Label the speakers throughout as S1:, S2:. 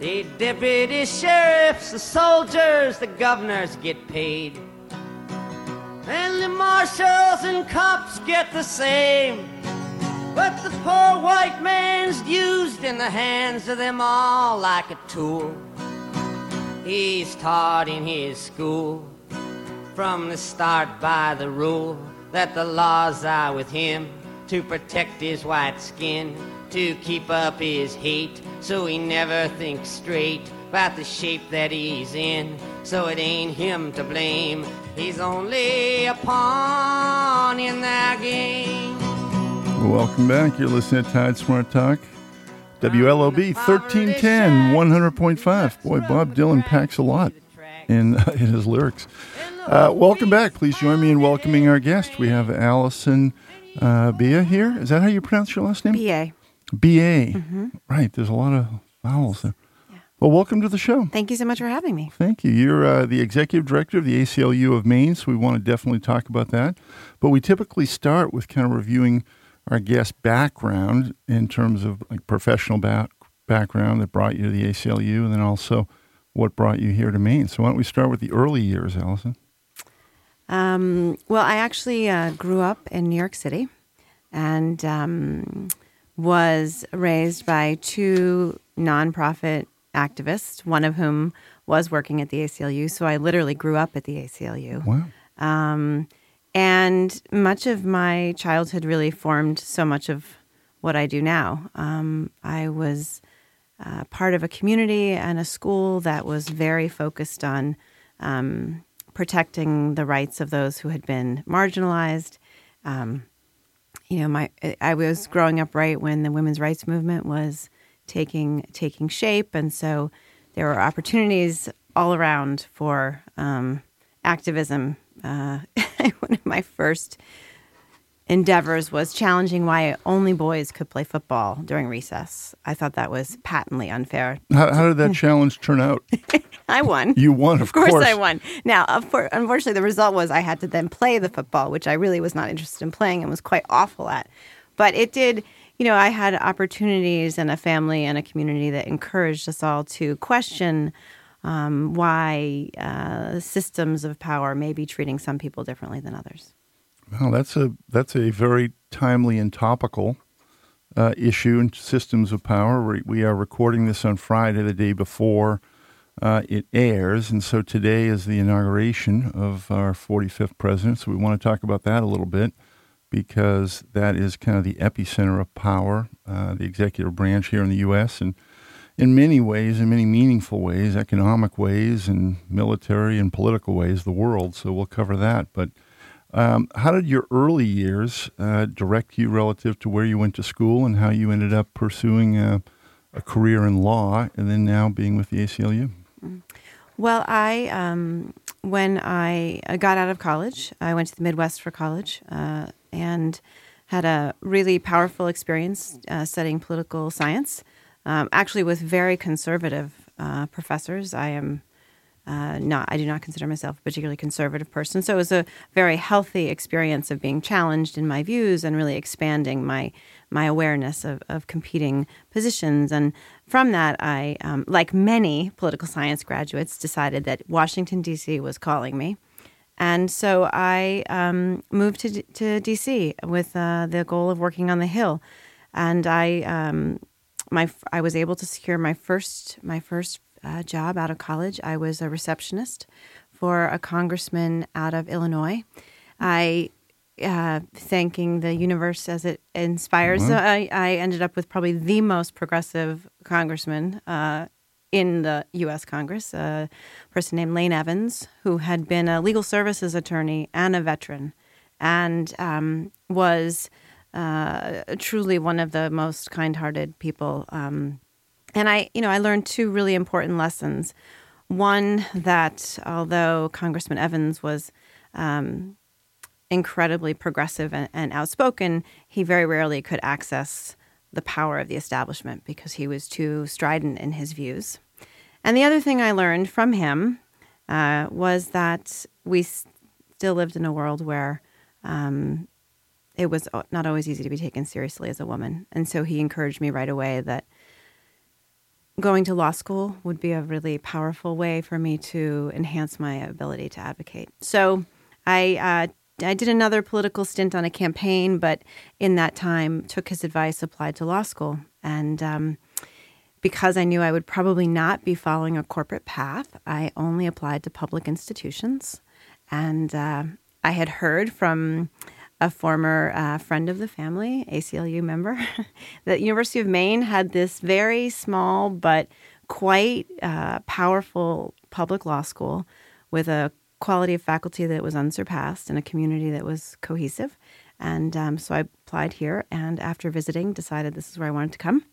S1: The deputy sheriffs, the soldiers, the governors get paid. And the marshals and cops get the same. But the poor white man's used in the hands of them all like a tool. He's taught in his school from the start by the rule that the laws are with him to protect his white skin, to keep up his hate, so he never thinks straight about the shape that he's in. So it ain't him to blame, he's only a pawn in their game.
S2: Welcome back. You're listening to Tide Smart Talk. WLOB 1310, 100.5. Boy, Bob Dylan packs a lot in, in his lyrics. Uh, welcome back. Please join me in welcoming our guest. We have Alison uh, Beyea here. Is that how you pronounce your last name?
S3: BA.
S2: BA. Right. There's a lot of vowels there. Well, welcome to the show.
S3: Thank you so much for having me.
S2: Thank you. You're uh, the executive director of the ACLU of Maine, so we want to definitely talk about that. But we typically start with kind of reviewing our guest background in terms of like professional back background that brought you to the ACLU, and then also what brought you here to Maine. So why don't we start with the early years, Alison?
S3: Um, well, I actually uh, grew up in New York City and um, was raised by two nonprofit activists, one of whom was working at the ACLU. So I literally grew up at the ACLU.
S2: Wow.
S3: Um, and much of my childhood really formed so much of what I do now. Um, I was uh, part of a community and a school that was very focused on um, protecting the rights of those who had been marginalized. Um, you know, my I was growing up right when the women's rights movement was taking taking shape, and so there were opportunities all around for um, activism. Uh, one of my first endeavors was challenging why only boys could play football during recess. I thought that was patently unfair.
S2: How, how did that challenge turn out?
S3: I won.
S2: You won, of,
S3: Of course, I won. Now, of course, unfortunately, the result was I had to then play the football, which I really was not interested in playing and was quite awful at. But it did, you know, I had opportunities and a family and a community that encouraged us all to question um, why uh, systems of power may be treating some people differently than others.
S2: Well, that's a that's a very timely and topical uh, issue in systems of power. We, we are recording this on Friday, the day before uh, it airs, and so today is the inauguration of our 45th president. So we want to talk about that a little bit because that is kind of the epicenter of power, uh, the executive branch here in the U.S. and in many ways, in many meaningful ways, economic ways, and military and political ways, the world. So we'll cover that, but. Um, how did your early years uh, direct you relative to where you went to school and how you ended up pursuing a, a career in law and then now being with the ACLU?
S3: Well, I um, when I got out of college, I went to the Midwest for college uh, and had a really powerful experience uh, studying political science. Um, actually, with very conservative uh, professors. I am uh, not. I do not consider myself a particularly conservative person. So it was a very healthy experience of being challenged in my views and really expanding my my awareness of, of competing positions. And from that, I, um, like many political science graduates, decided that Washington D.C. was calling me. And so I um, moved to, to DC with uh, the goal of working on the Hill, and I um, my I was able to secure my first my first uh, job out of college. I was a receptionist for a congressman out of Illinois. I uh, thanking the universe as it inspires. I, I ended up with probably the most progressive congressman uh, in the U.S. Congress, a person named Lane Evans, who had been a legal services attorney and a veteran, and um, was uh, truly one of the most kind-hearted people. Um, and I, you know, I learned two really important lessons. One that although Congressman Evans was um, incredibly progressive and, and outspoken, he very rarely could access the power of the establishment because he was too strident in his views. And the other thing I learned from him uh, was that we still lived in a world where um, it was not always easy to be taken seriously as a woman. And so he encouraged me right away that going to law school would be a really powerful way for me to enhance my ability to advocate. So I uh, I did another political stint on a campaign, but in that time took his advice, applied to law school, and um, because I knew I would probably not be following a corporate path, I only applied to public institutions, and uh, I had heard from a former uh, friend of the family, ACLU member, the University of Maine had this very small but quite uh, powerful public law school with a quality of faculty that was unsurpassed and a community that was cohesive. And um, so I applied here, and after visiting, decided this is where I wanted to come.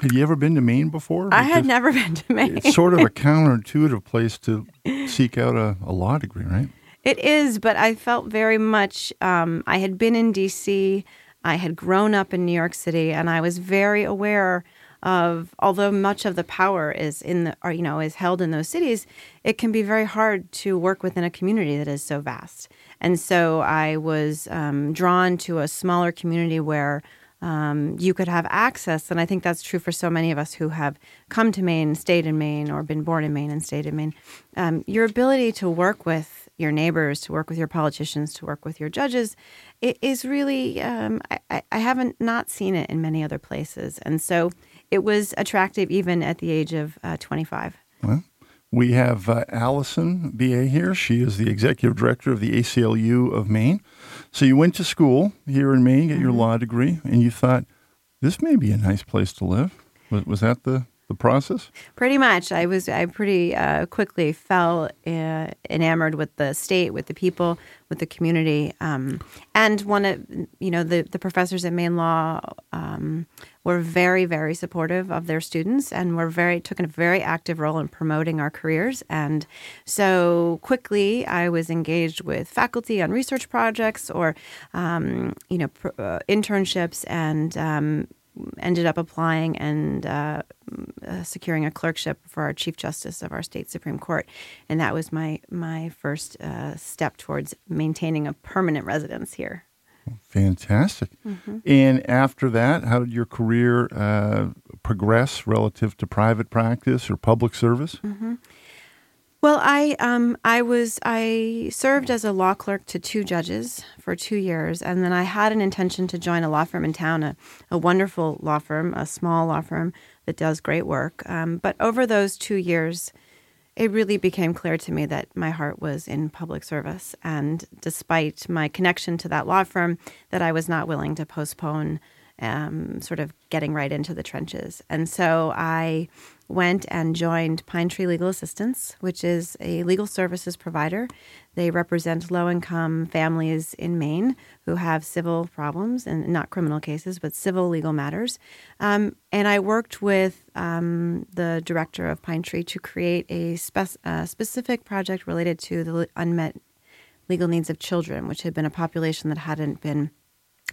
S2: Had you ever been to Maine before?
S3: Because I had never been to Maine.
S2: It's sort of a counterintuitive place to seek out a, a law degree, right?
S3: It is, but I felt very much. Um, I had been in D.C. I had grown up in New York City, and I was very aware of. Although much of the power is in the, or, you know, is held in those cities, it can be very hard to work within a community that is so vast. And so I was um, drawn to a smaller community where um, you could have access. And I think that's true for so many of us who have come to Maine, stayed in Maine, or been born in Maine and stayed in Maine. Um, your ability to work with your neighbors, to work with your politicians, to work with your judges, it is really, um, I, I haven't not seen it in many other places. And so it was attractive even at the age of uh, 25.
S2: Well, we have uh, Alison Beyea here. She is the executive director of the ACLU of Maine. So you went to school here in Maine, get mm-hmm. your law degree, and you thought, this may be a nice place to live. Was, was that the the process?
S3: Pretty much. I was. I pretty uh, quickly fell uh, enamored with the state, with the people, with the community, um, and one of you know the the professors at Maine Law um, were very very supportive of their students and were very took a very active role in promoting our careers. And so quickly, I was engaged with faculty on research projects or um, you know pr- uh, internships and um, ended up applying and uh, uh, securing a clerkship for our Chief Justice of our state Supreme Court, and that was my my first uh, step towards maintaining a permanent residence here.
S2: Fantastic. Mm-hmm. And after that, how did your career uh, progress relative to private practice or public service?
S3: Mm-hmm. Well, I um, I was I served as a law clerk to two judges for two years, and then I had an intention to join a law firm in town, a, a wonderful law firm, a small law firm that does great work. Um, but over those two years, it really became clear to me that my heart was in public service, and despite my connection to that law firm, that I was not willing to postpone um, sort of getting right into the trenches. And so I went and joined Pine Tree Legal Assistance, which is a legal services provider. They represent low income families in Maine who have civil problems and not criminal cases, but civil legal matters. Um, and I worked with um, the director of Pine Tree to create a spe- uh, specific project related to the unmet legal needs of children, which had been a population that hadn't been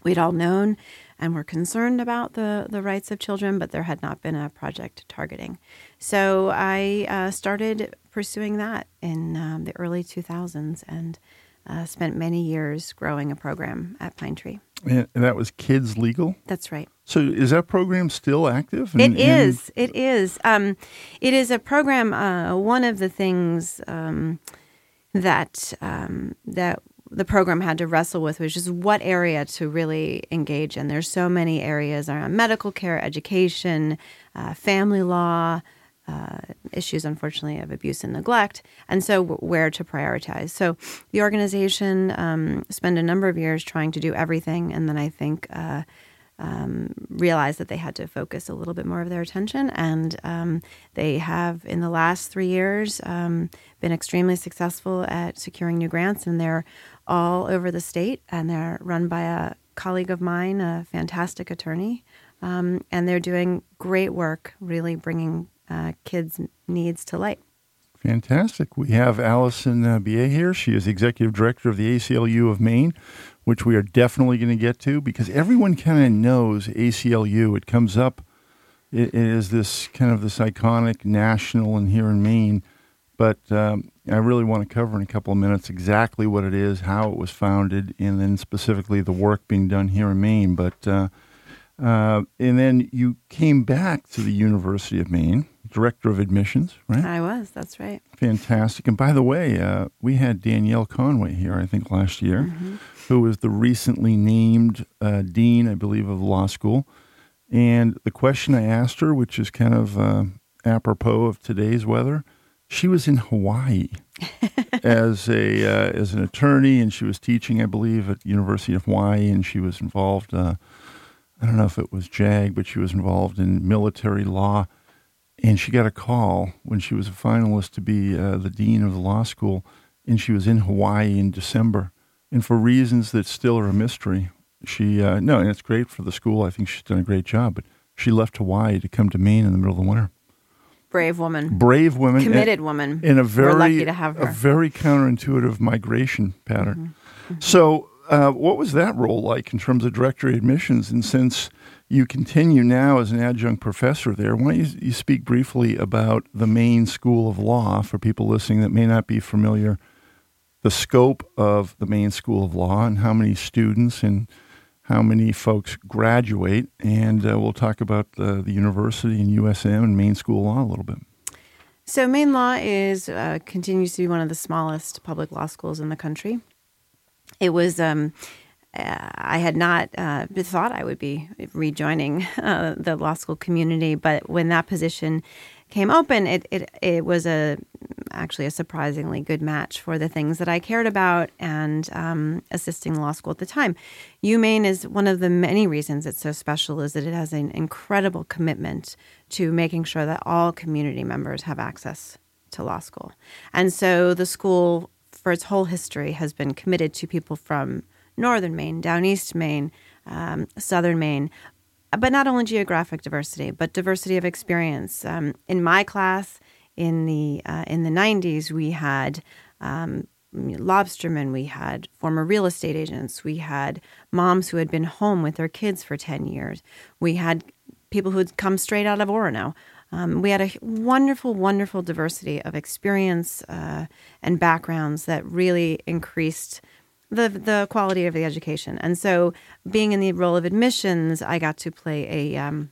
S3: we'd all known and were concerned about the, the rights of children, but there had not been a project targeting. So I uh, started pursuing that in um, the early 2000s and uh, spent many years growing a program at Pine Tree.
S2: And that was Kids Legal?
S3: That's right.
S2: So is that program still active?
S3: And, it is. And... It is. Um, it is a program. Uh, one of the things um, that um, that the program had to wrestle with was just what area to really engage in. There's so many areas around medical care, education, uh, family law, uh, issues, unfortunately, of abuse and neglect, and so where to prioritize. So the organization um, spent a number of years trying to do everything, and then I think uh, um, realized that they had to focus a little bit more of their attention. And um, they have, in the last three years, um, been extremely successful at securing new grants, and they're all over the state, and they're run by a colleague of mine, a fantastic attorney. Um, and they're doing great work, really bringing uh, kids' needs to light.
S2: Fantastic. We have Alison uh, here. She is executive director of the ACLU of Maine, which we are definitely going to get to because everyone kind of knows ACLU. It comes up. It, it is this kind of this iconic national and here in Maine, but um, I really want to cover in a couple of minutes exactly what it is, how it was founded, and then specifically the work being done here in Maine. But uh, Uh, and then you came back to the University of Maine, director of admissions, right?
S3: I was. That's right.
S2: Fantastic. And by the way, uh, we had Danielle Conway here, I think, last year, mm-hmm. who was the recently named uh, dean, I believe, of law school. And the question I asked her, which is kind of uh, apropos of today's weather, she was in Hawaii as a uh, as an attorney, and she was teaching, I believe, at University of Hawaii, and she was involved. Uh, I don't know if it was JAG, but she was involved in military law, and she got a call when she was a finalist to be uh, the dean of the law school, and she was in Hawaii in December, and for reasons that still are a mystery, she uh, no, and it's great for the school. I think she's done a great job, but she left Hawaii to come to Maine in the middle of the winter.
S3: Brave woman.
S2: Brave woman.
S3: Committed woman.
S2: In a very
S3: We're lucky to have her.
S2: a very counterintuitive migration pattern. Mm-hmm. Mm-hmm. So, uh, what was that role like in terms of directory admissions? And since you continue now as an adjunct professor there, why don't you, you speak briefly about the Maine School of Law for people listening that may not be familiar, the scope of the Maine School of Law and how many students and how many folks graduate, and uh, we'll talk about uh, the university and USM and Maine School Law a little bit.
S3: So, Maine Law is uh, continues to be one of the smallest public law schools in the country. It was. Um, uh, I had not uh, thought I would be rejoining uh, the law school community, but when that position came open, it, it it was a actually a surprisingly good match for the things that I cared about and um, assisting law school at the time. UMaine is one of the many reasons it's so special is that it has an incredible commitment to making sure that all community members have access to law school, and so the school for its whole history has been committed to people from northern Maine, down east Maine, um, southern Maine, but not only geographic diversity, but diversity of experience. Um, in my class in the uh, in the 90s, we had um, lobstermen, we had former real estate agents, we had moms who had been home with their kids for 10 years, we had people who had come straight out of Orono. Um, we had a wonderful, wonderful diversity of experience uh, and backgrounds that really increased the the quality of the education. And so, being in the role of admissions, I got to play a um,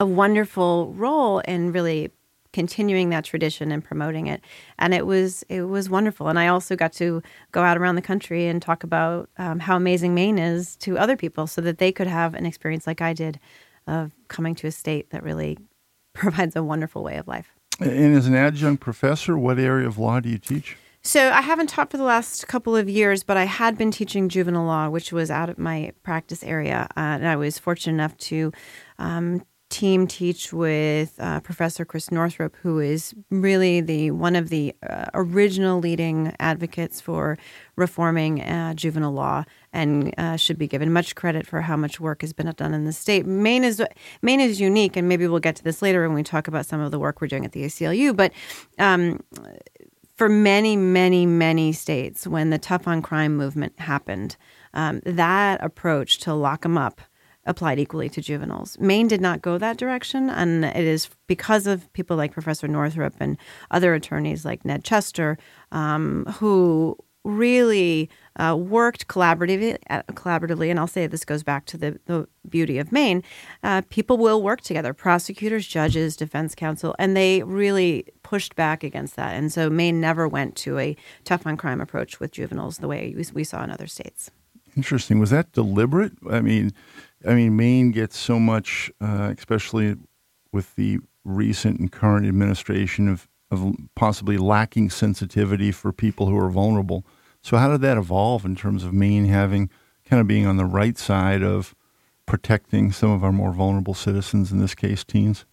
S3: a wonderful role in really continuing that tradition and promoting it. And it was it was wonderful. And I also got to go out around the country and talk about um, how amazing Maine is to other people, so that they could have an experience like I did of coming to a state that really provides a wonderful way of life.
S2: And as an adjunct professor, what area of law do you teach?
S3: So I haven't taught for the last couple of years, but I had been teaching juvenile law, which was out of my practice area, uh, and I was fortunate enough to um, team teach with uh, Professor Chris Northrop, who is really the one of the uh, original leading advocates for reforming uh, juvenile law, and uh, should be given much credit for how much work has been done in the state. Maine is Maine is unique, and maybe we'll get to this later when we talk about some of the work we're doing at the ACLU, but. Um, for many, many, many states, when the tough on crime movement happened, um, that approach to lock them up applied equally to juveniles. Maine did not go that direction, and it is because of people like Professor Northrop and other attorneys like Ned Chester um, who really uh, worked collaboratively, uh, collaboratively, and I'll say this goes back to the, the beauty of Maine. Uh, people will work together, prosecutors, judges, defense counsel, and they really pushed back against that. And so Maine never went to a tough on crime approach with juveniles the way we, saw in other states.
S2: Interesting. Was that deliberate? I mean, I mean, Maine gets so much, uh, especially with the recent and current administration of of possibly lacking sensitivity for people who are vulnerable. So, how did that evolve in terms of Maine having kind of being on the right side of protecting some of our more vulnerable citizens, in this case, teens?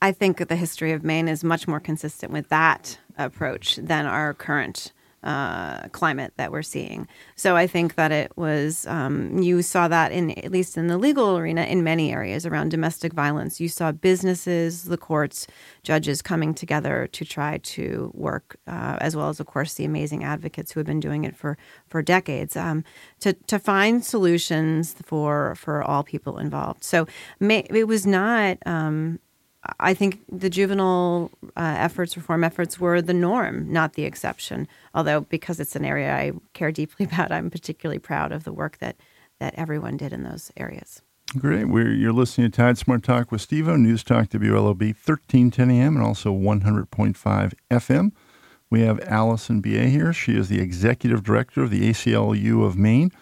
S3: I think the history of Maine is much more consistent with that approach than our current uh, climate that we're seeing. So I think that it was um, you saw that in at least in the legal arena in many areas around domestic violence. You saw businesses, the courts, judges coming together to try to work, uh, as well as of course the amazing advocates who have been doing it for for decades um, to to find solutions for for all people involved. So may, it was not. Um, I think the juvenile uh, efforts, reform efforts, were the norm, not the exception. Although, because it's an area I care deeply about, I'm particularly proud of the work that that everyone did in those areas.
S2: Great. We're, you're listening to Tide Smart Talk with Steve News Talk WLOB 1310 AM and also 100.5 FM. We have Alison Beyea here. She is the executive director of the ACLU of Maine.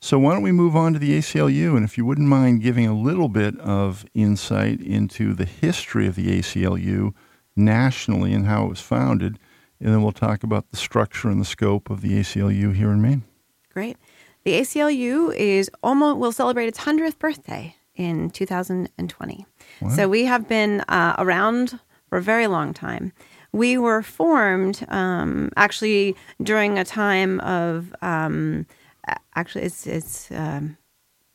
S2: So, why don't we move on to the ACLU? And if you wouldn't mind giving a little bit of insight into the history of the ACLU nationally and how it was founded, and then we'll talk about the structure and the scope of the ACLU here in Maine.
S3: Great. The ACLU is almost will celebrate its hundredth birthday in 2020. Wow. So we have been uh, around for a very long time. We were formed um, actually during a time of um, actually it's it's um,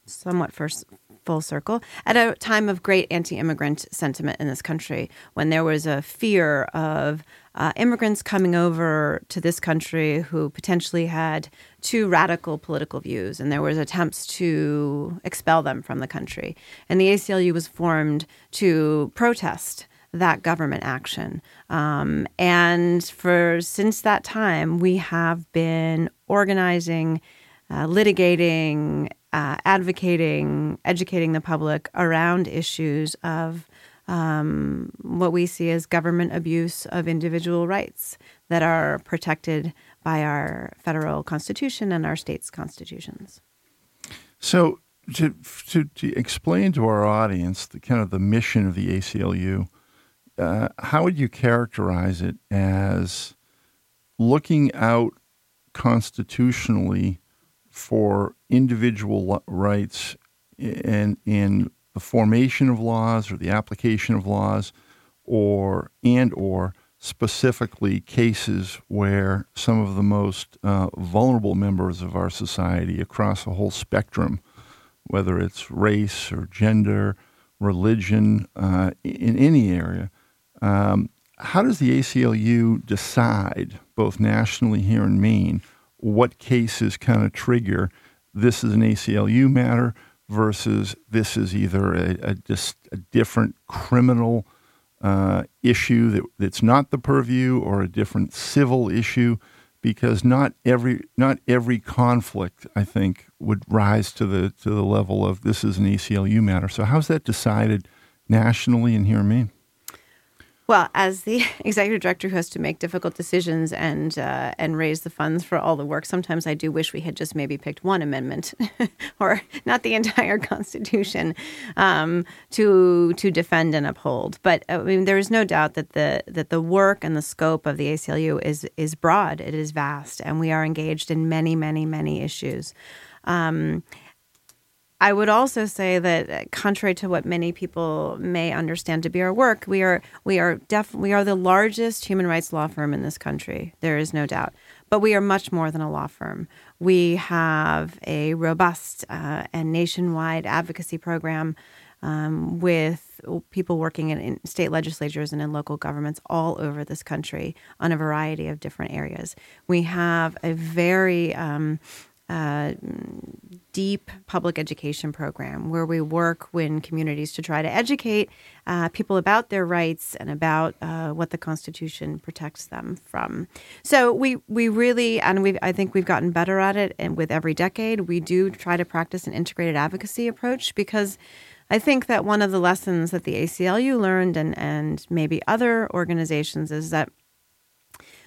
S3: somewhat first full circle at a time of great anti-immigrant sentiment in this country when there was a fear of uh, immigrants coming over to this country who potentially had too radical political views and there was attempts to expel them from the country and the aclu was formed to protest that government action. Um, and for since that time, we have been organizing uh, litigating, uh, advocating, educating the public around issues of um, what we see as government abuse of individual rights that are protected by our federal constitution and our state's constitutions.
S2: So, to, to, to explain to our audience the kind of the mission of the ACLU, uh, how would you characterize it as looking out constitutionally for individual rights and in the formation of laws or the application of laws or and or specifically cases where some of the most uh, vulnerable members of our society across a whole spectrum, whether it's race or gender, religion, uh, in any area, um, how does the ACLU decide, both nationally here in Maine, what cases kind of trigger this is an ACLU matter versus this is either a, a just a different criminal uh, issue that, that's not the purview or a different civil issue because not every not every conflict I think would rise to the to the level of this is an ACLU matter. So how's that decided nationally and here in Maine?
S3: Well, as the executive director who has to make difficult decisions and uh, and raise the funds for all the work, sometimes I do wish we had just maybe picked one amendment, or not the entire Constitution, um, to to defend and uphold. But uh, I mean, there is no doubt that the that the work and the scope of the ACLU is is broad. It is vast, and we are engaged in many, many, many issues. Um, I would also say that, uh, contrary to what many people may understand to be our work, we are we are def- we are the largest human rights law firm in this country. There is no doubt, but we are much more than a law firm. We have a robust uh, and nationwide advocacy program um, with people working in, in, state legislatures and in local governments all over this country on a variety of different areas. We have a very um, deep public education program where we work in communities to try to educate uh, people about their rights and about uh, what the Constitution protects them from. So we we really and we I think we've gotten better at it, and with every decade we do try to practice an integrated advocacy approach because. I think that one of the lessons that the ACLU learned and, and maybe other organizations is that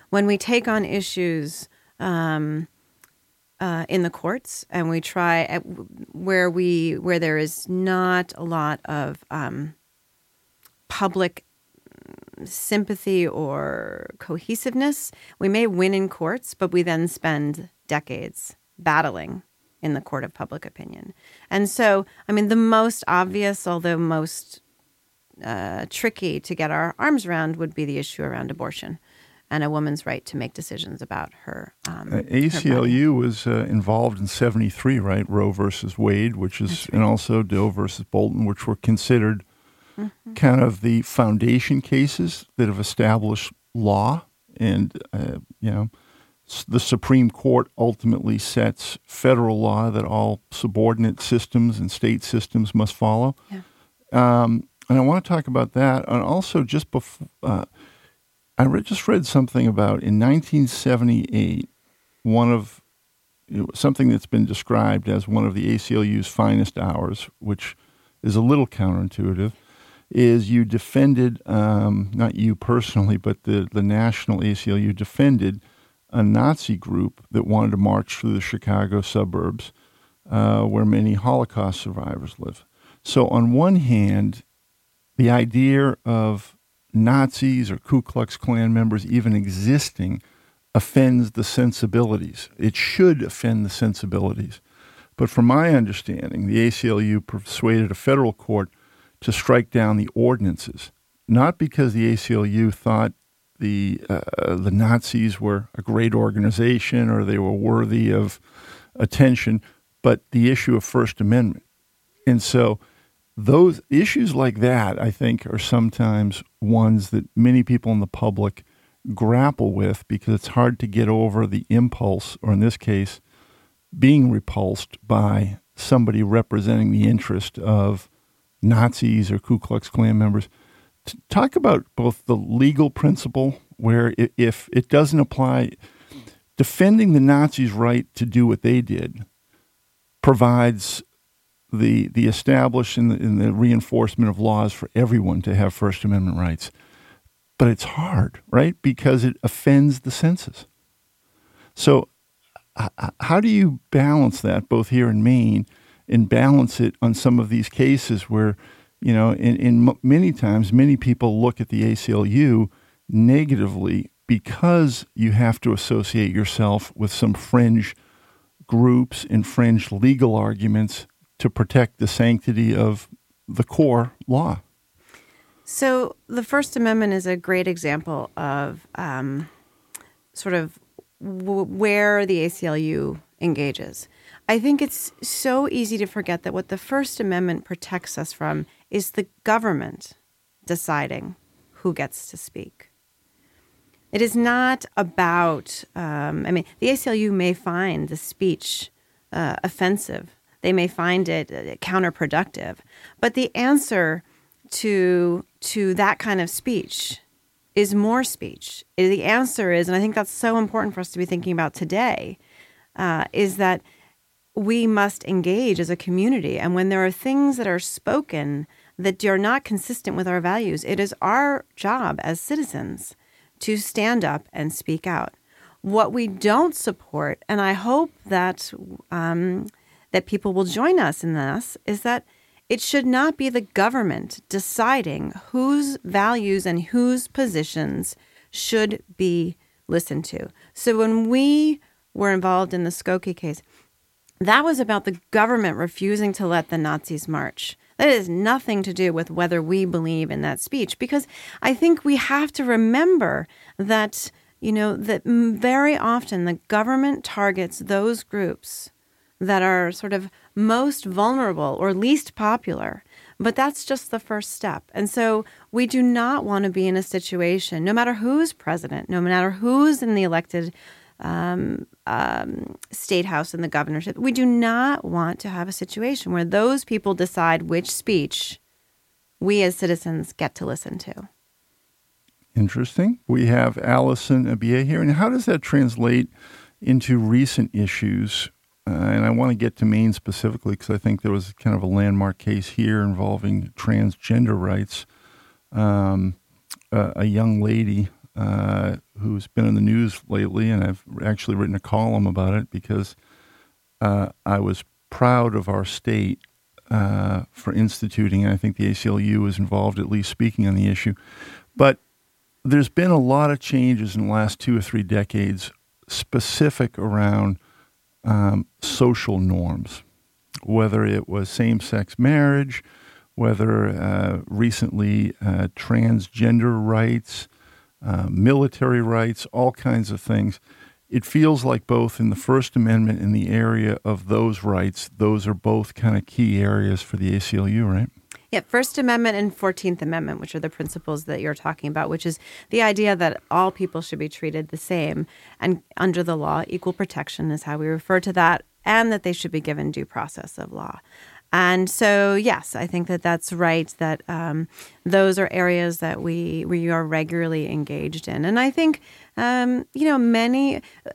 S3: when we take on issues um, uh, in the courts, and we try at, where we where there is not a lot of um, public sympathy or cohesiveness. We may win in courts, but we then spend decades battling in the court of public opinion. And so, I mean, the most obvious, although most uh, tricky to get our arms around, would be the issue around abortion and a woman's right to make decisions about her. Um, uh,
S2: ACLU
S3: her
S2: was uh, involved in '73, right? Roe versus Wade, which is, right. and also Doe versus Bolton, which were considered mm-hmm. kind of the foundation cases that have established law, and uh, you know. The Supreme Court ultimately sets federal law that all subordinate systems and state systems must follow. Yeah. Um, and I want to talk about that. And also, just before, uh, I read, just read something about in 1978, one of something that's been described as one of the ACLU's finest hours, which is a little counterintuitive is you defended, um, not you personally, but the, the national ACLU defended a Nazi group that wanted to march through the Chicago suburbs uh, where many Holocaust survivors live. So, on one hand, the idea of Nazis or Ku Klux Klan members even existing offends the sensibilities. It should offend the sensibilities. But from my understanding, the ACLU persuaded a federal court to strike down the ordinances, not because the ACLU thought the uh, the Nazis were a great organization or they were worthy of attention, but the issue of First Amendment. And so those issues like that, I think, are sometimes ones that many people in the public grapple with because it's hard to get over the impulse, or in this case, being repulsed by somebody representing the interest of Nazis or Ku Klux Klan members. Talk about both the legal principle, where if it doesn't apply, defending the Nazis' right to do what they did provides the the establish and the, and the reinforcement of laws for everyone to have First Amendment rights. But it's hard, right? Because it offends the senses. So, how do you balance that both here in Maine and balance it on some of these cases where, you know, in, in many times, many people look at the ACLU negatively because you have to associate yourself with some fringe groups and fringe legal arguments to protect the sanctity of the core law.
S3: So, the First Amendment is a great example of um, sort of w- where the ACLU engages. I think it's so easy to forget that what the First Amendment protects us from is the government deciding who gets to speak. It is not about, um, I mean, the ACLU may find the speech uh, offensive they may find it uh, counterproductive. But the answer to to that kind of speech is more speech. The answer is, and I think that's so important for us to be thinking about today, uh, is that we must engage as a community. And when there are things that are spoken that are not consistent with our values, it is our job as citizens to stand up and speak out. What we don't support, and I hope that um, that people will join us in this is that it should not be the government deciding whose values and whose positions should be listened to. So when we were involved in the Skokie case, that was about the government refusing to let the Nazis march. That has nothing to do with whether we believe in that speech, because I think we have to remember that, you know, that very often the government targets those groups that are sort of most vulnerable or least popular. But that's just the first step. And so we do not want to be in a situation, no matter who's president, no matter who's in the elected um, um, state house and the governorship, we do not want to have a situation where those people decide which speech we as citizens get to listen to.
S2: Interesting. We have Alison Beyea here. And how does that translate into recent issues uh, and I want to get to Maine specifically because I think there was kind of a landmark case here involving transgender rights. Um, uh, a young lady uh, who's been in the news lately, and I've actually written a column about it because uh, I was proud of our state uh, for instituting, and I think the ACLU was involved at least speaking on the issue. But there's been a lot of changes in the last two or three decades specific around um, social norms, whether it was same sex marriage, whether uh, recently uh, transgender rights, uh, military rights, all kinds of things. It feels like both in the First Amendment and the area of those rights, those are both kind of key areas for the ACLU, right?
S3: Yeah, First Amendment and 14th Amendment, which are the principles that you're talking about, which is the idea that all people should be treated the same and under the law, equal protection is how we refer to that, and that they should be given due process of law. And so, yes, I think that that's right. That um, those are areas that we we are regularly engaged in, and I think um, you know many. Uh,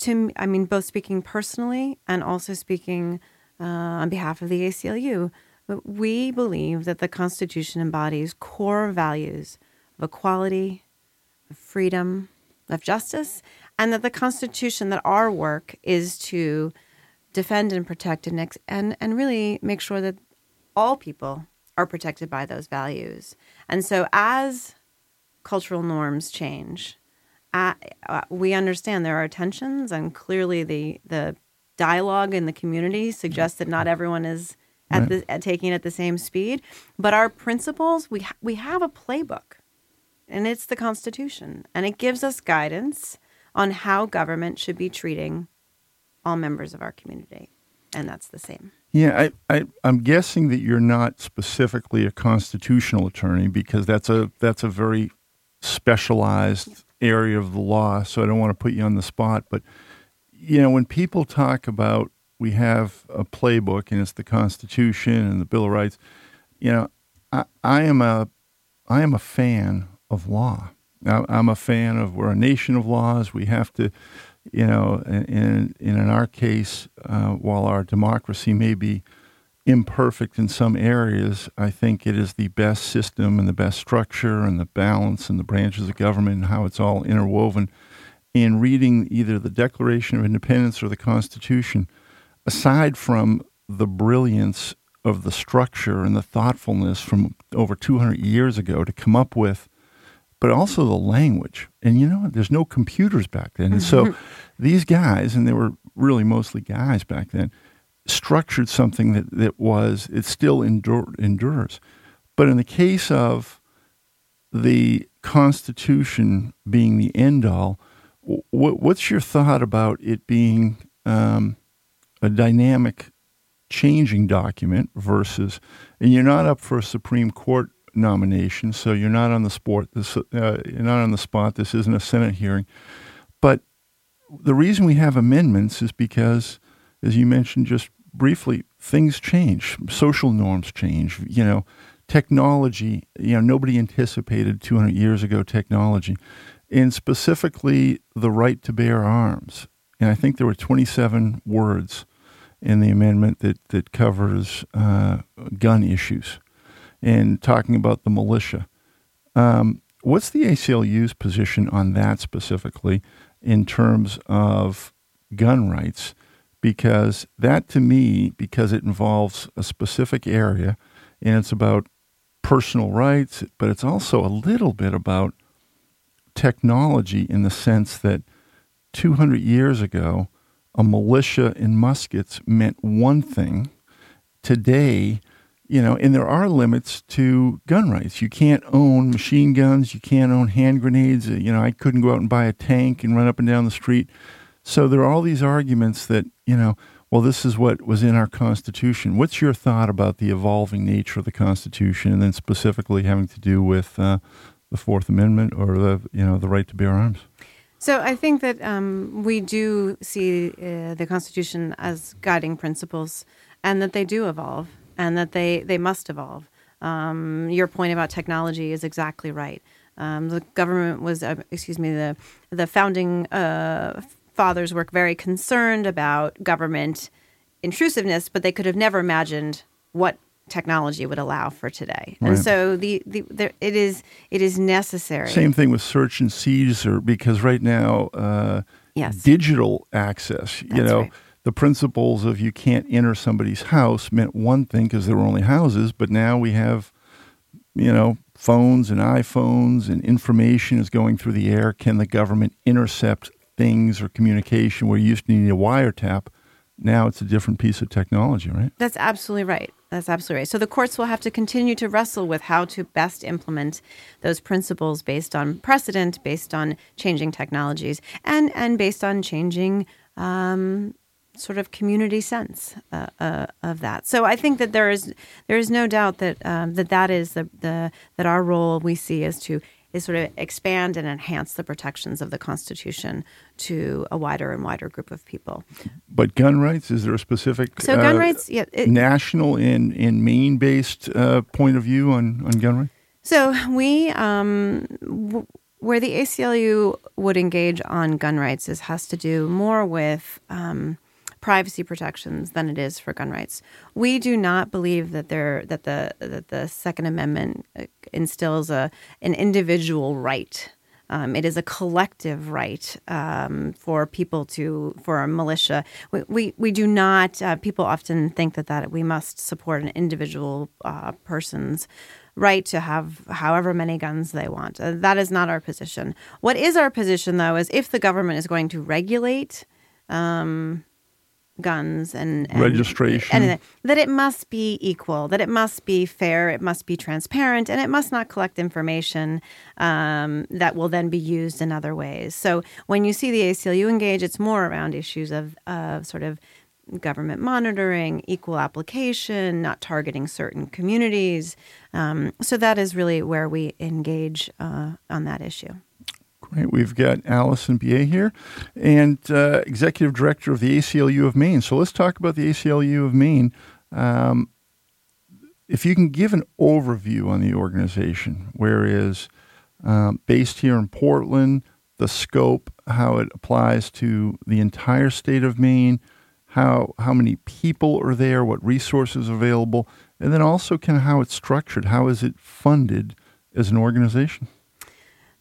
S3: to I mean, both speaking personally and also speaking uh, on behalf of the ACLU, But we believe that the Constitution embodies core values of equality, of freedom, of justice, and that the Constitution, that our work is to defend and protect and, and, and really make sure that all people are protected by those values. And so as cultural norms change, uh, we understand there are tensions, and clearly the, the dialogue in the community suggests that not everyone is at right. the at taking at the same speed. But our principles, we ha- we have a playbook, and it's the Constitution, and it gives us guidance on how government should be treating all members of our community, and that's the same.
S2: Yeah, I, I I'm guessing that you're not specifically a constitutional attorney because that's a that's a very specialized area of the law. So I don't want to put you on the spot, but you know when people talk about we have a playbook and it's the Constitution and the Bill of Rights. You know, I, I am a I am a fan of law. I'm a fan of we're a nation of laws. We have to, you know, in in, in our case, uh, while our democracy may be imperfect in some areas, I think it is the best system and the best structure and the balance and the branches of government and how it's all interwoven. In reading either the Declaration of Independence or the Constitution, aside from the brilliance of the structure and the thoughtfulness from over 200 years ago to come up with, but also the language. And you know, there's no computers back then. And so these guys, and they were really mostly guys back then, structured something that, that was, it still endure, endures. But in the case of the Constitution being the end all, what's your thought about it being um, a dynamic changing document versus, and you're not up for a Supreme Court nomination, so you're not on the sport. This, uh, you're not on the spot. This isn't a Senate hearing, but the reason we have amendments is because, as you mentioned just briefly, things change, social norms change. You know, technology. You know, nobody anticipated 200 years ago technology, and specifically the right to bear arms. And I think there were 27 words in the amendment that that covers uh, gun issues and talking about the militia. Um, what's the ACLU's position on that specifically in terms of gun rights? Because that to me, because it involves a specific area and it's about personal rights, but it's also a little bit about technology in the sense that 200 years ago, a militia in muskets meant one thing. Today, you know, and there are limits to gun rights. You can't own machine guns, you can't own hand grenades. You know, I couldn't go out and buy a tank and run up and down the street. So there are all these arguments that, you know, well, this is what was in our Constitution. What's your thought about the evolving nature of the Constitution, and then specifically having to do with uh, the Fourth Amendment or the, you know, the right to bear arms?
S3: So I think that um, we do see uh, the Constitution as guiding principles, and that they do evolve, and that they they must evolve. Um, your point about technology is exactly right. Um, the government was, uh, excuse me, the the founding uh, fathers were very concerned about government intrusiveness, but they could have never imagined what technology would allow for today. Right. And so the, the, the, it is it is necessary.
S2: Same thing with search and seizure because right now uh,
S3: yes.
S2: digital access,
S3: That's
S2: you know,
S3: right.
S2: the principles of you can't enter somebody's house meant one thing because there were only houses, but now we have you know, phones and iPhones and information is going through the air. Can the government intercept things or communication where you used to need a wiretap? Now it's a different piece of technology, right?
S3: That's absolutely right. That's absolutely right. So the courts will have to continue to wrestle with how to best implement those principles based on precedent, based on changing technologies, and and based on changing um, sort of community sense uh, uh, of that. So I think that there is there is no doubt that um, that that is the, the that our role we see is to is sort of expand and enhance the protections of the Constitution to a wider and wider group of people.
S2: But gun rights, is there a specific
S3: so gun uh, rights, yeah,
S2: it, national and, and Maine based uh, point of view on, on gun rights?
S3: So we, um, w- where the ACLU would engage on gun rights is has to do more with um, privacy protections than it is for gun rights. We do not believe that there that the that the Second Amendment uh, instills a an individual right. Um, it is a collective right um, for people to for a militia. We we, we do not. Uh, people often think that that we must support an individual uh, person's right to have however many guns they want. Uh, that is not our position. What is our position, though, is if the government is going to regulate um, guns and, and
S2: registration,
S3: and that it must be equal, that it must be fair, it must be transparent, and it must not collect information um, that will then be used in other ways. So when you see the ACLU engage, it's more around issues of, of sort of government monitoring, equal application, not targeting certain communities. Um, so that is really where we engage uh, on that issue.
S2: Great. We've got Alison Beyea here and uh, Executive Director of the ACLU of Maine. So let's talk about the ACLU of Maine. Um, if you can give an overview on the organization, where is um, based here in Portland, the scope, how it applies to the entire state of Maine, how how many people are there, what resources available, and then also kind of how it's structured. How is it funded as an organization?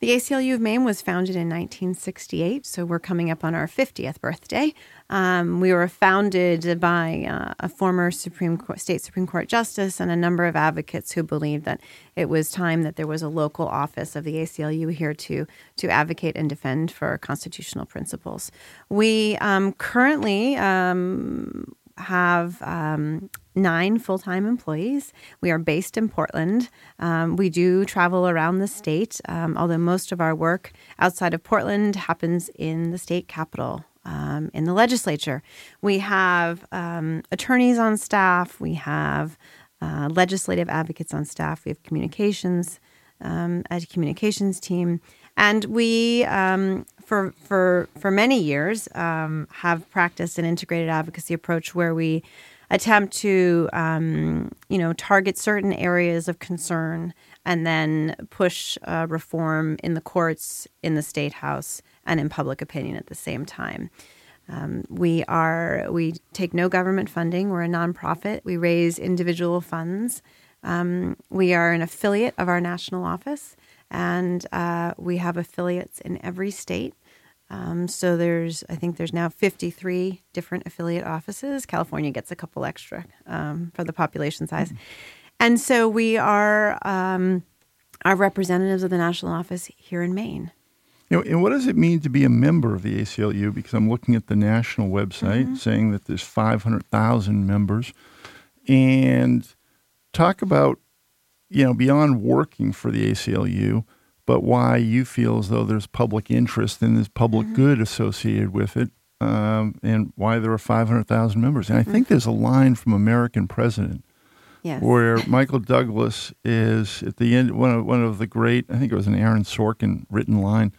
S3: The ACLU of Maine was founded in 1968, so we're coming up on our 50th birthday. Um, we were founded by uh, a former Supreme Court, State Supreme Court justice and a number of advocates who believed that it was time that there was a local office of the ACLU here to to advocate and defend for constitutional principles. We um, currently um, have um, nine full time employees. We are based in Portland. Um, we do travel around the state, um, although most of our work outside of Portland happens in the state capital. Um, in the legislature, we have um, attorneys on staff. We have uh, legislative advocates on staff. We have communications, um, a communications team, and we um, for for for many years um, have practiced an integrated advocacy approach where we attempt to um, you know target certain areas of concern and then push uh, reform in the courts, in the state house, and in public opinion at the same time. Um, we are we take no government funding. We're a nonprofit. We raise individual funds. Um, we are an affiliate of our national office, and uh, we have affiliates in every state. Um, so there's, I think there's now 53 different affiliate offices. California gets a couple extra um, for the population size, mm-hmm. and so we are um, our representatives of the national office here in Maine.
S2: You know, and what does it mean to be a member of the ACLU? Because I'm looking at the national website mm-hmm. saying that there's 500,000 members, and talk about you know beyond working for the ACLU but why you feel as though there's public interest and there's public mm-hmm. good associated with it, um, and why there are 500,000 members. And I think mm-hmm. there's a line from American President
S3: yes.
S2: where Michael Douglas is at the end, one of, one of the great, I think it was an Aaron Sorkin written line,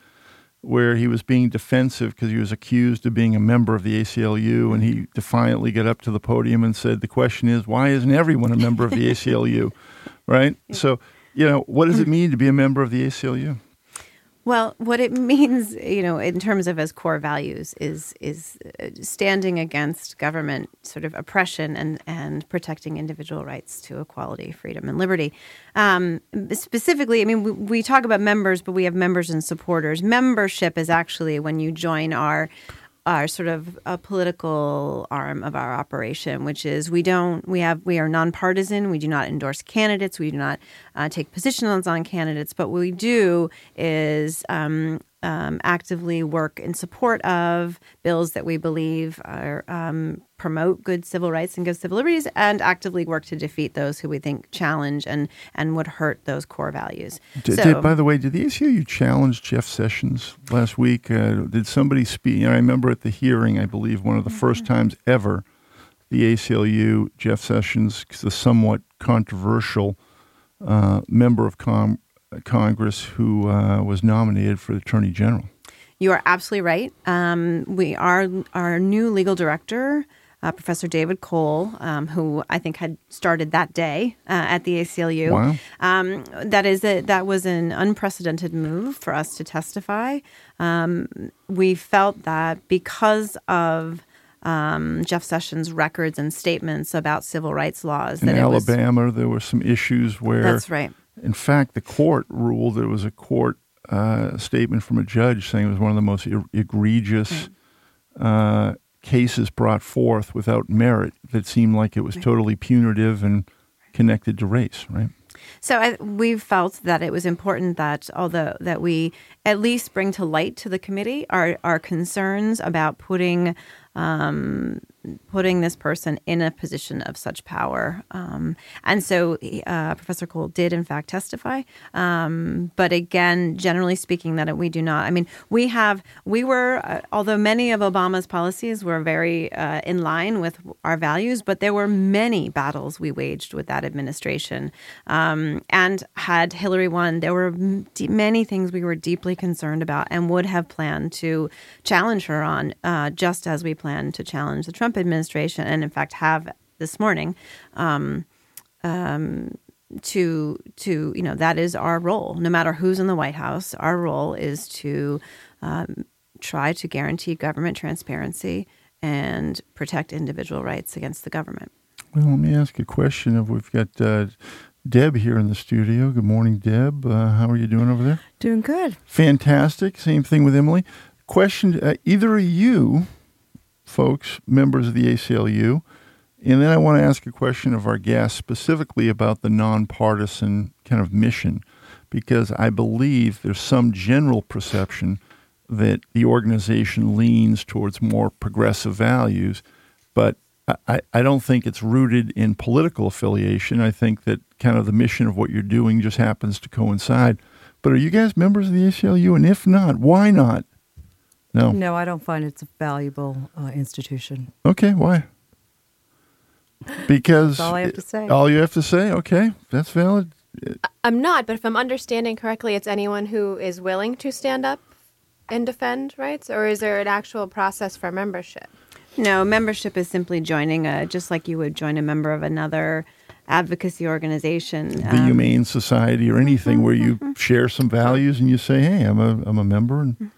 S2: where he was being defensive because he was accused of being a member of the ACLU, and he defiantly got up to the podium and said, "The question is, why isn't everyone a member of the ACLU?" right? So you know, what does it mean to be a member of the ACLU?
S3: Well, what it means, you know, in terms of as core values, is is uh, standing against government sort of oppression and and protecting individual rights to equality, freedom, and liberty. Um, specifically, I mean, we, we talk about members, but we have members and supporters. Membership is actually when you join our our sort of a political arm of our operation, which is we don't we have we are nonpartisan. We do not endorse candidates. We do not uh, take positions on candidates. But what we do is um, um, actively work in support of bills that we believe are, um, promote good civil rights and good civil liberties, and actively work to defeat those who we think challenge and and would hurt those core values.
S2: Did, so, did, by the way, did the ACLU challenge Jeff Sessions last week? Uh, did somebody speak? You know, I remember at the hearing, I believe one of the mm-hmm. first times ever, the ACLU, Jeff Sessions, the somewhat controversial uh, member of Com- Congress who uh, was nominated for Attorney General.
S3: You are absolutely right. Um, we are our new legal director. Uh, Professor David Cole, um, who I think had started that day uh, at the ACLU.
S2: Wow.
S3: Um, that is a, that was an unprecedented move for us to testify. Um, we felt that because of um, Jeff Sessions' records and statements about civil rights laws.
S2: In
S3: that it was-
S2: Alabama, there were some issues where,
S3: that's right.
S2: In fact, the court ruled there was a court uh, statement from a judge saying it was one of the most e- egregious uh, cases brought forth without merit that seemed like it was totally punitive and connected to race, right?
S3: So I, we felt that it was important that although that we at least bring to light to the committee our, our concerns about putting um, putting this person in a position of such power. Um, and so uh, Professor Cole did in fact testify. Um, but again, generally speaking, that we do not. I mean, we have we were uh, although many of Obama's policies were very uh, in line with our values, but there were many battles we waged with that administration. Um, and had Hillary won, there were d- many things we were deeply concerned about and would have planned to challenge her on, uh, just as we planned to challenge the Trump administration, and in fact have this morning. Um, um, to to you know that is our role. No matter who's in the White House, our role is to um, try to guarantee government transparency and protect individual rights against the government.
S2: Well, let me ask a question. If we've got uh, Deb here in the studio. Good morning, Deb. Uh, how are you doing over there?
S4: Doing good.
S2: Fantastic. Same thing with Emily. Question: uh, Either of you, folks, members of the ACLU, and then I want to ask a question of our guests specifically about the nonpartisan kind of mission, because I believe there's some general perception that the organization leans towards more progressive values, but I, I don't think it's rooted in political affiliation. I think that kind of the mission of what you're doing just happens to coincide. But are you guys members of the ACLU? And if not, why not? No.
S4: No, I don't find it's a valuable uh, institution.
S2: Okay, why? Because
S4: That's all I have to say.
S2: All you have to say. Okay, that's valid.
S5: I'm not, but if I'm understanding correctly, it's anyone who is willing to stand up and defend rights, or is there an actual process for membership?
S3: No, membership is simply joining a just like you would join a member of another advocacy organization.
S2: The
S3: Um,
S2: Humane Society or anything where you share some values and you say, "Hey, I'm a I'm a member," and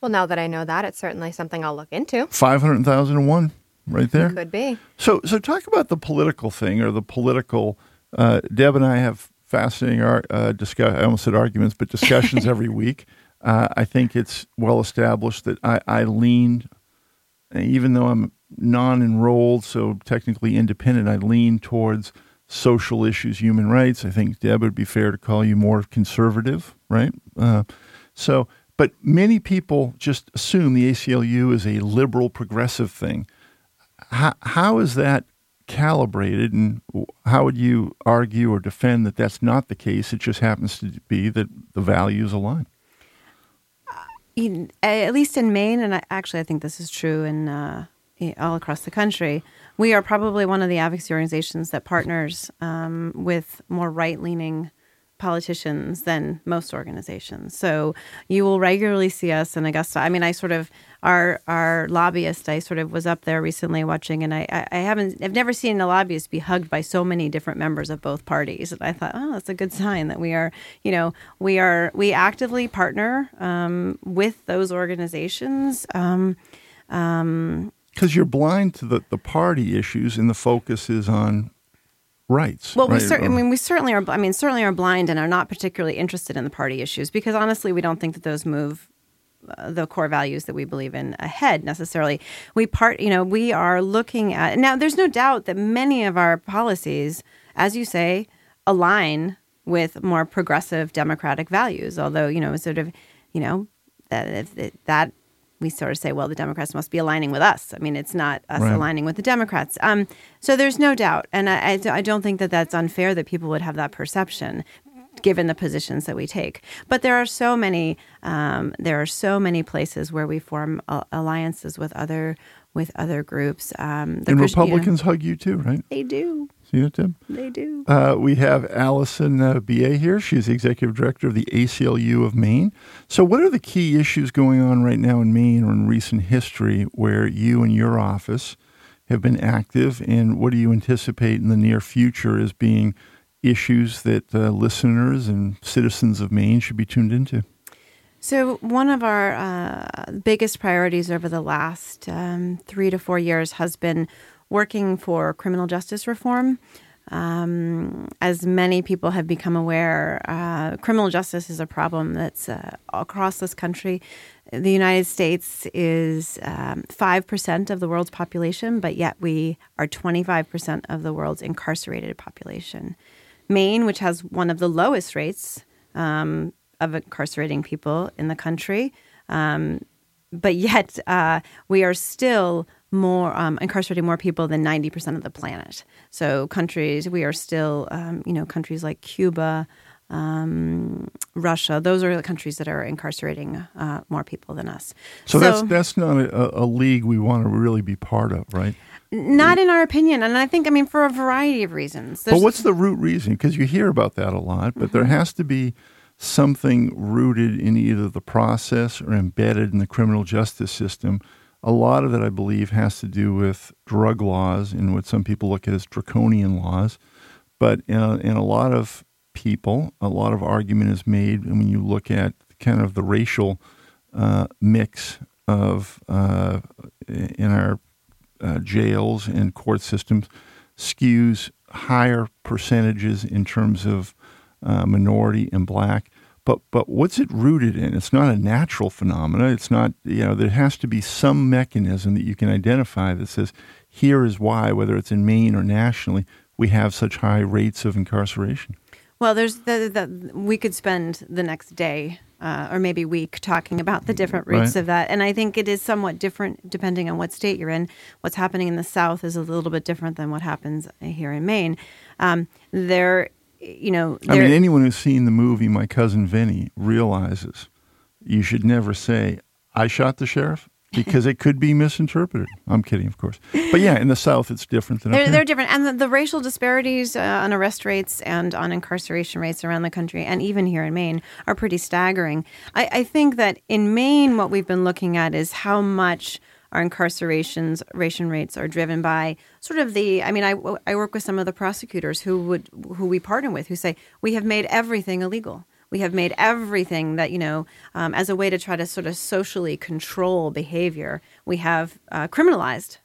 S5: Well, now that I know that, it's certainly something I'll look into.
S2: five hundred thousand and one, right there.
S5: Could be.
S2: So, so talk about the political thing or the political. Uh, Deb and I have fascinating ar- uh, discuss. I almost said arguments, but discussions every week. Uh, I think it's well established that I, I lean, even though I'm non-enrolled, so technically independent. I lean towards social issues, human rights. I think Deb would be fair to call you more conservative, right? Uh, so, but many people just assume the ACLU is a liberal, progressive thing. How, how is that calibrated and how would you argue or defend that that's not the case? It just happens to be that the values align.
S3: In, at least in Maine, and I, actually I think this is true in uh, all across the country, we are probably one of the advocacy organizations that partners um, with more right-leaning politicians than most organizations. So you will regularly see us in Augusta. I mean, I sort of our our lobbyist. I sort of was up there recently watching, and I I, haven't I've never seen a lobbyist be hugged by so many different members of both parties. And I thought, oh, that's a good sign that we are, you know, we are we actively partner um, with those organizations. Um, um,
S2: because you're blind to the, the party issues and the focus is on rights
S3: Well, we
S2: right?
S3: cer- I mean, we certainly are. I mean, certainly are blind and are not particularly interested in the party issues because honestly, we don't think that those move uh, the core values that we believe in ahead necessarily. We part, you know, we are looking at now. There's no doubt that many of our policies, as you say, align with more progressive democratic values. Although, you know, sort of, you know, that that we sort of say, well, the Democrats must be aligning with us. I mean, it's not us
S2: Right.
S3: aligning with the Democrats. Um, so there's no doubt, and I, I, I don't think that that's unfair that people would have that perception, given the positions that we take. But there are so many, um, there are so many places where we form uh, alliances with other with other groups. Um, the
S2: and
S3: Christian- you know,
S2: Republicans hug you too, right?
S3: they do,
S2: See that, Deb?
S3: they do.
S2: Uh, we have Alison uh, Beyea here. She's the executive director of the ACLU of Maine. So, what are the key issues going on right now in Maine or in recent history where you and your office have been active? And what do you anticipate in the near future as being issues that uh, listeners and citizens of Maine should be tuned into?
S3: So, one of our uh, biggest priorities over the last um, three to four years has been working for criminal justice reform. Um, as many people have become aware, uh, criminal justice is a problem that's uh, across this country. The United States is um, 5% of the world's population, but yet we are 25% of the world's incarcerated population. Maine, which has one of the lowest rates um, of incarcerating people in the country, um, but yet uh, we are still more um, incarcerating more people than 90% of the planet. So countries, we are still, um, you know, countries like Cuba, um, Russia, those are the countries that are incarcerating uh, more people than us.
S2: So, so that's that's not a, a, league we want to really be part of, right?
S3: Not in our opinion, and I think I mean for a variety of reasons.
S2: There's, but what's the root reason? Because you hear about that a lot, but mm-hmm. there has to be something rooted in either the process or embedded in the criminal justice system a lot of it, I believe, has to do with drug laws and what some people look at as draconian laws. But in a, in a lot of people, a lot of argument is made and when you look at kind of the racial uh, mix of uh, in our uh, jails and court systems skews higher percentages in terms of uh, minority and black but but what's it rooted in? It's not a natural phenomena. It's not you know there has to be some mechanism that you can identify that says here is why, whether it's in Maine or nationally, we have such high rates of incarceration.
S3: Well, there's the, the we could spend the next day uh, or maybe week talking about the different roots right. of that, and I think it is somewhat different depending on what state you're in. What's happening in the South is a little bit different than what happens here in Maine. Um, there you know.
S2: I mean, anyone who's seen the movie My Cousin Vinny realizes you should never say, I shot the sheriff. because it could be misinterpreted. I'm kidding, of course. But yeah, in the South, it's different than
S3: they're, they're different, and the, the racial disparities uh, on arrest rates and on incarceration rates around the country, and even here in Maine, are pretty staggering. I, I think that in Maine, what we've been looking at is how much our incarcerations ration rates are driven by sort of the i mean I, I work with some of the prosecutors who would who we partner with who say we have made everything illegal. We have made everything that you know um, as a way to try to sort of socially control behavior we have uh, criminalized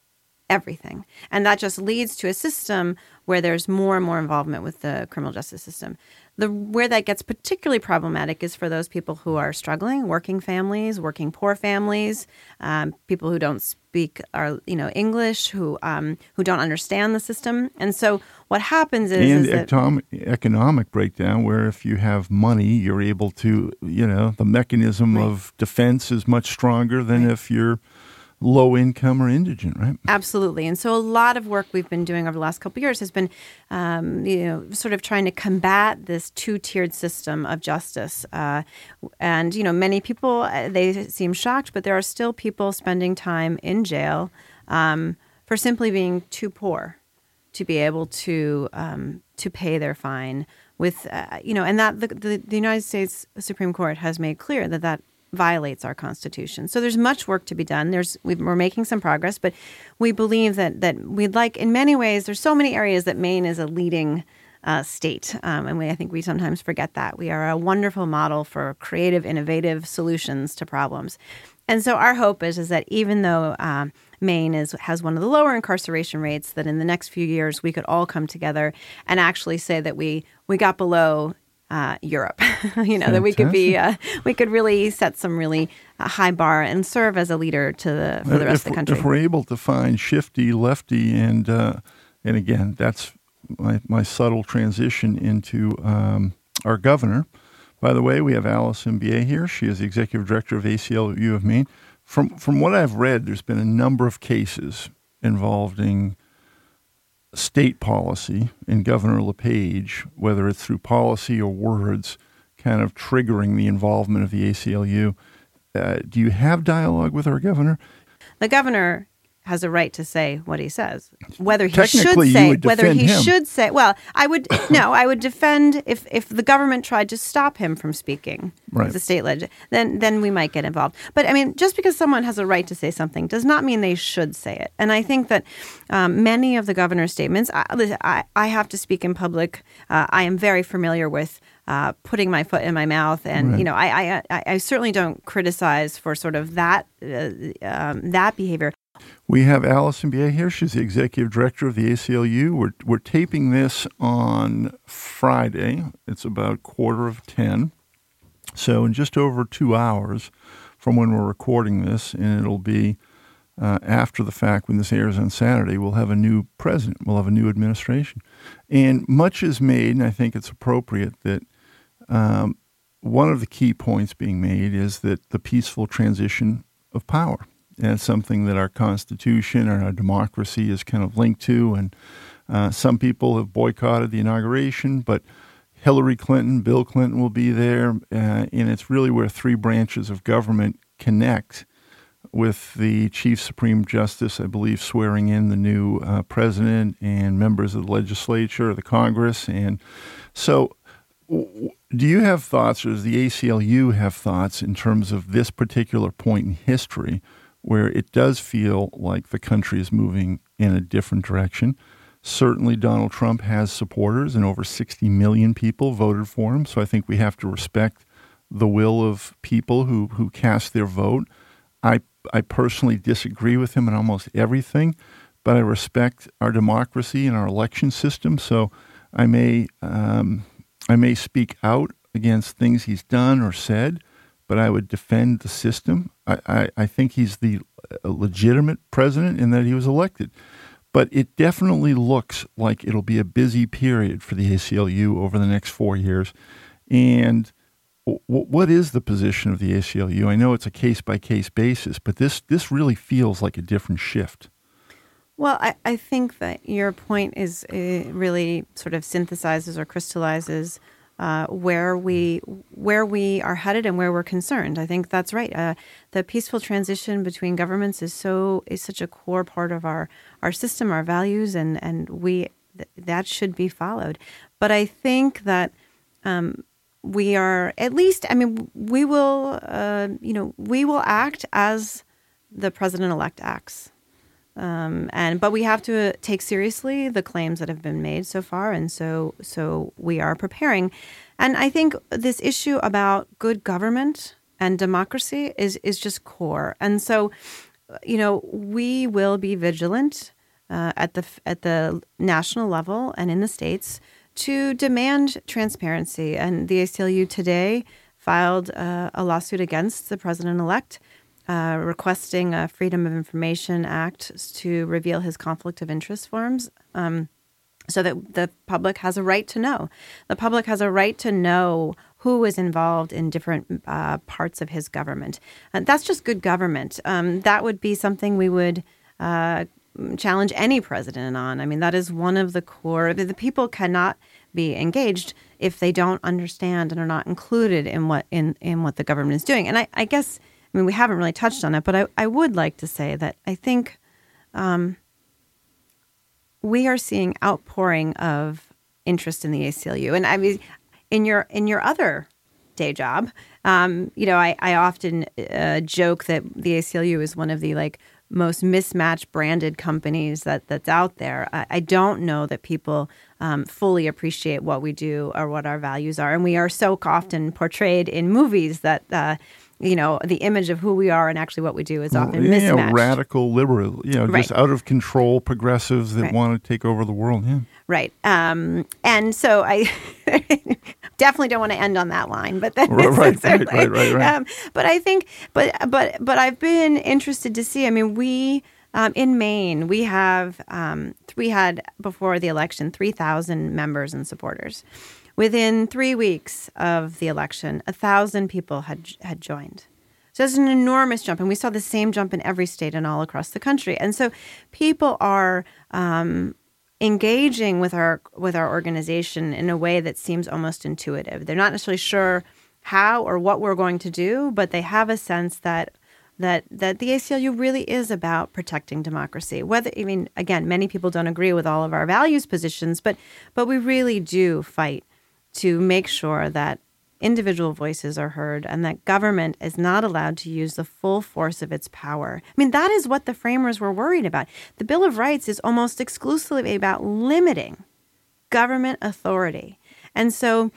S3: everything and that just leads to a system where there's more and more involvement with the criminal justice system the where that gets particularly problematic is for those people who are struggling, working families, working poor families, um, people who don't speak our you know English, who um, who don't understand the system, and so what happens is
S2: and
S3: is
S2: atomic, economic breakdown where if you have money, you're able to you know the mechanism right. of defense is much stronger than right. if you're low income or indigent, right?
S3: Absolutely. And so a lot of work we've been doing over the last couple years has been, um, you know, sort of trying to combat this two tiered system of justice. Uh, and, you know, many people, uh, they seem shocked, but there are still people spending time in jail um, for simply being too poor to be able to um, to pay their fine with uh, you know and that the, the, the United States Supreme Court has made clear that that violates our constitution. So there's much work to be done. There's we are making some progress, but we believe that that we'd like in many ways. There's so many areas that Maine is a leading uh, state, um, and we, I think we sometimes forget that we are a wonderful model for creative, innovative solutions to problems. And so our hope is is that even though um, Maine is has one of the lower incarceration rates, that in the next few years we could all come together and actually say that we we got below uh, Europe. you know Fantastic. that we could be uh, we could really set some really uh, high bar and serve as a leader to the for the rest
S2: if,
S3: of the country.
S2: If we're able to find shifty, lefty, and uh, and again, that's my my subtle transition into um, our governor. By the way, we have Alison Beyea here. She is the executive director of ACLU of Maine. From from what I've read, there's been a number of cases involving state policy in Governor LePage, whether it's through policy or words, kind of triggering the involvement of the ACLU. Uh, do you have dialogue with our governor?
S3: The governor has a right to say what he says. Whether he should say whether he
S2: him.
S3: should say well, I would no, I would defend if if the government tried to stop him from speaking.
S2: Right.
S3: The state leg, then then we might get involved. But I mean, just because someone has a right to say something does not mean they should say it. And I think that um, many of the governor's statements, I, I, I have to speak in public. Uh, I am very familiar with uh, putting my foot in my mouth, and you know, I, I I I certainly don't criticize for sort of that uh, um, that behavior.
S2: We have Alison Beyea here. She's the executive director of the ACLU. We're, we're taping this on Friday. It's about quarter of 10. So, in just over two hours from when we're recording this, and it'll be uh, after the fact when this airs on Saturday, we'll have a new president. We'll have a new administration. And much is made, and I think it's appropriate that um, one of the key points being made is that the peaceful transition of power. And something that our Constitution and our democracy is kind of linked to. And uh, some people have boycotted the inauguration, but Hillary Clinton, Bill Clinton will be there. Uh, and it's really where three branches of government connect with the Chief Supreme Justice, I believe, swearing in the new uh, president and members of the legislature, the Congress. And so, do you have thoughts, or does the ACLU have thoughts in terms of this particular point in history where it does feel like the country is moving in a different direction? Certainly, Donald Trump has supporters, and over 60 million people voted for him. So I think we have to respect the will of people who, who cast their vote. I, I personally disagree with him in almost everything, but I respect our democracy and our election system. So I may, um, I may speak out against things he's done or said, but I would defend the system. I, I, think he's the uh, legitimate president in that he was elected. But it definitely looks like it'll be a busy period for the ACLU over the next four years. And what is the position of the ACLU? I know it's a case by case basis, but this, this really feels like a different shift.
S3: Well, I, I think that your point is uh, really sort of synthesizes or crystallizes uh, where we where we are headed and where we're concerned. I think that's right. Uh, the peaceful transition between governments is so is such a core part of our our system, our values, and and we th- that should be followed. But I think that. Um, we are at least. I mean, we will. Uh, you know, we will act as the president elect acts. Um, and but we have to take seriously the claims that have been made so far, and so so we are preparing. And I think this issue about good government and democracy is is just core. And so, you know, we will be vigilant uh, at the at the national level and in the states to demand transparency. And the ACLU today filed uh, a lawsuit against the president elect uh, requesting a Freedom of Information Act to reveal his conflict of interest forms. Um, so that the public has a right to know. The public has a right to know who is involved in different uh, parts of his government. And that's just good government. Um, that would be something we would uh, challenge any president on. I mean, that is one of the core. The, the people cannot be engaged if they don't understand and are not included in what in in what the government is doing. And I, I guess I mean we haven't really touched on it, but I, I would like to say that I think um, we are seeing outpouring of interest in the ACLU, and I mean in your in your other day job, um, you know, I, I often uh, joke that the ACLU is one of the like most mismatched branded companies that that's out there. I, I don't know that people um, fully appreciate what we do or what our values are, and we are so often portrayed in movies that. Uh, you know, the image of who we are and actually what we do is often
S2: yeah,
S3: mismatched.
S2: radical liberal, you know,
S3: Right.
S2: just out of control progressives that
S3: Right.
S2: want to take over the world. Yeah.
S3: Right. Um, and so I definitely don't want to end on that line, but that
S2: Right, right, right, right, right.
S3: Um, but I think, but but but I've been interested to see. I mean, we um, in Maine we have um, we had before the election three thousand members and supporters. Within three weeks of the election, a thousand people had had joined. So it's an enormous jump, and we saw the same jump in every state and all across the country. And so people are um, engaging with our with our organization in a way that seems almost intuitive. They're not necessarily sure how or what we're going to do, but they have a sense that that that the ACLU really is about protecting democracy. Whether I mean, again, many people don't agree with all of our values positions, but but we really do fight to make sure that individual voices are heard and that government is not allowed to use the full force of its power. I mean, that is what the framers were worried about. The Bill of Rights is almost exclusively about limiting government authority. And so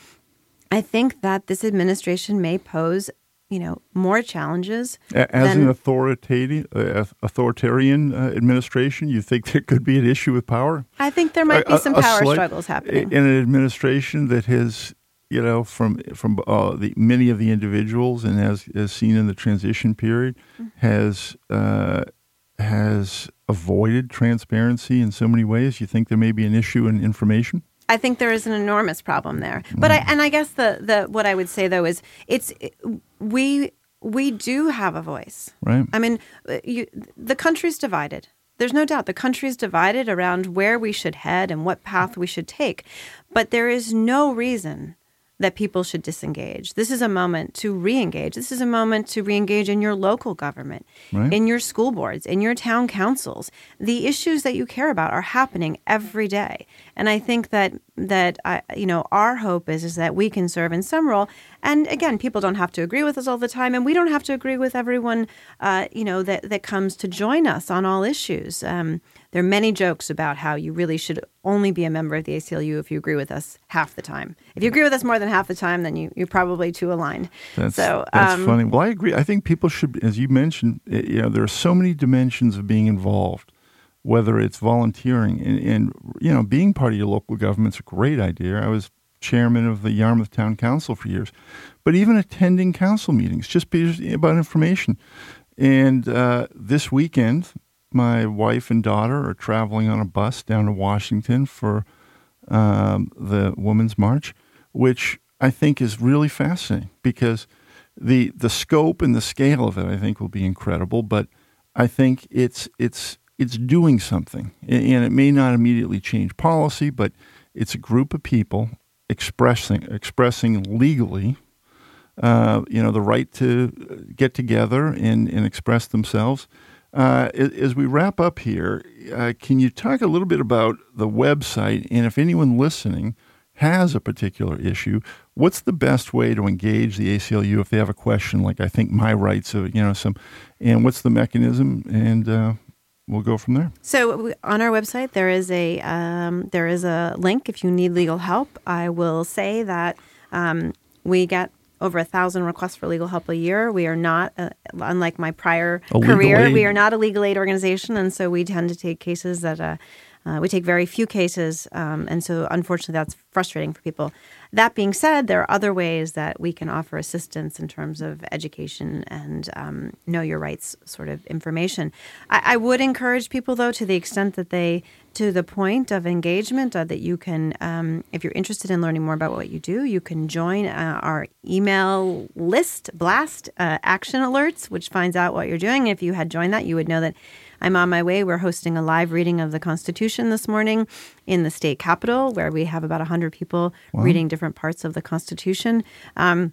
S3: I think that this administration may pose you know more challenges
S2: as than, an authoritative uh, authoritarian uh, administration you think there could be an issue with power
S3: i think there might be some power slight, struggles happening
S2: in an administration that has you know, from from uh, the many of the individuals, and as as seen in the transition period, mm-hmm. has uh, has avoided transparency in so many ways. You think there may be an issue in information?
S3: I think there is an enormous problem there. But. I mm. and I guess the the what I would say though is it's we we do have a voice.
S2: Right.
S3: I mean, uh, you, the country's divided. There's no doubt the country is divided around where we should head and what path we should take. But there is no reason that people should disengage. This is a moment to re-engage. This is a moment to re-engage in your local government, right. in your school boards, in your town councils. The issues that you care about are happening every day. And I think that that I, you know our hope is is that we can serve in some role. And again, people don't have to agree with us all the time, and we don't have to agree with everyone. Uh, you know that that comes to join us on all issues. Um, there are many jokes about how you really should only be a member of the ACLU if you agree with us half the time. If you agree with us more than half the time, then you, you're probably too aligned.
S2: That's,
S3: so
S2: that's um, funny. Well, I agree. I think people should, as you mentioned, you know, there are so many dimensions of being involved whether it's volunteering and, and, you know being part of your local government's a great idea. I was chairman of the Yarmouth Town Council for years, but even attending council meetings, just be about information. And uh, this weekend, my wife and daughter are traveling on a bus down to Washington for um, the Women's March, which I think is really fascinating because the the scope and the scale of it, I think, will be incredible. But I think it's it's it's doing something, and it may not immediately change policy, but it's a group of people expressing expressing legally, uh, you know, the right to get together and, and express themselves. Uh, as we wrap up here, uh, can you talk a little bit about the website and if anyone listening has a particular issue, what's the best way to engage the ACLU if they have a question like I think my rights, of, you know, some, and what's the mechanism and uh, we'll go from there.
S3: So on our website, there is a um, there is a link if you need legal help. I will say that um, we get over a thousand requests for legal help a year. We are not, uh, unlike my prior a career, we are not a legal aid organization, and so we tend to take cases that. Uh, uh, we take very few cases, um, and so unfortunately, that's frustrating for people. That being said, there are other ways that we can offer assistance in terms of education and um, know your rights sort of information. I, I, would encourage people, though, to the extent that they, to the point of engagement, uh, that you can, um, if you're interested in learning more about what you do, you can join uh, our email list, Blast uh, Action Alerts, which finds out what you're doing. If you had joined that, you would know that I'm on my way. We're hosting a live reading of the Constitution this morning in the state capitol, where we have about 100 people wow. reading different parts of the Constitution. Um,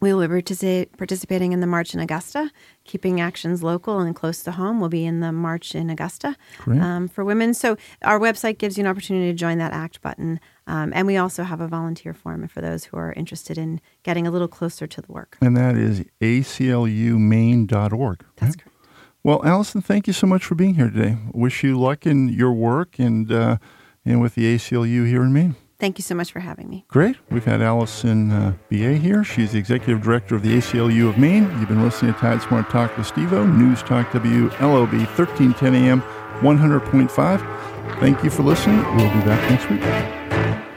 S3: we will be participating in the march in Augusta, keeping actions local and close to home. We'll be in the march in Augusta um, for women. So our website gives you an opportunity to join that ACT button. Um, and we also have a volunteer form for those who are interested in getting a little closer to the work.
S2: And that is aclumaine.org.
S3: That's correct.
S2: Well, Alison, thank you so much for being here today. Wish you luck in your work and uh, and with the ACLU here in Maine.
S3: Thank you so much for having me.
S2: Great. We've had Alison uh, Beyea here. She's the executive director of the ACLU of Maine. You've been listening to Tide Smart Talk with Stevoe, News Talk WLOB, 1310 AM, 100.5. Thank you for listening. We'll be back next week.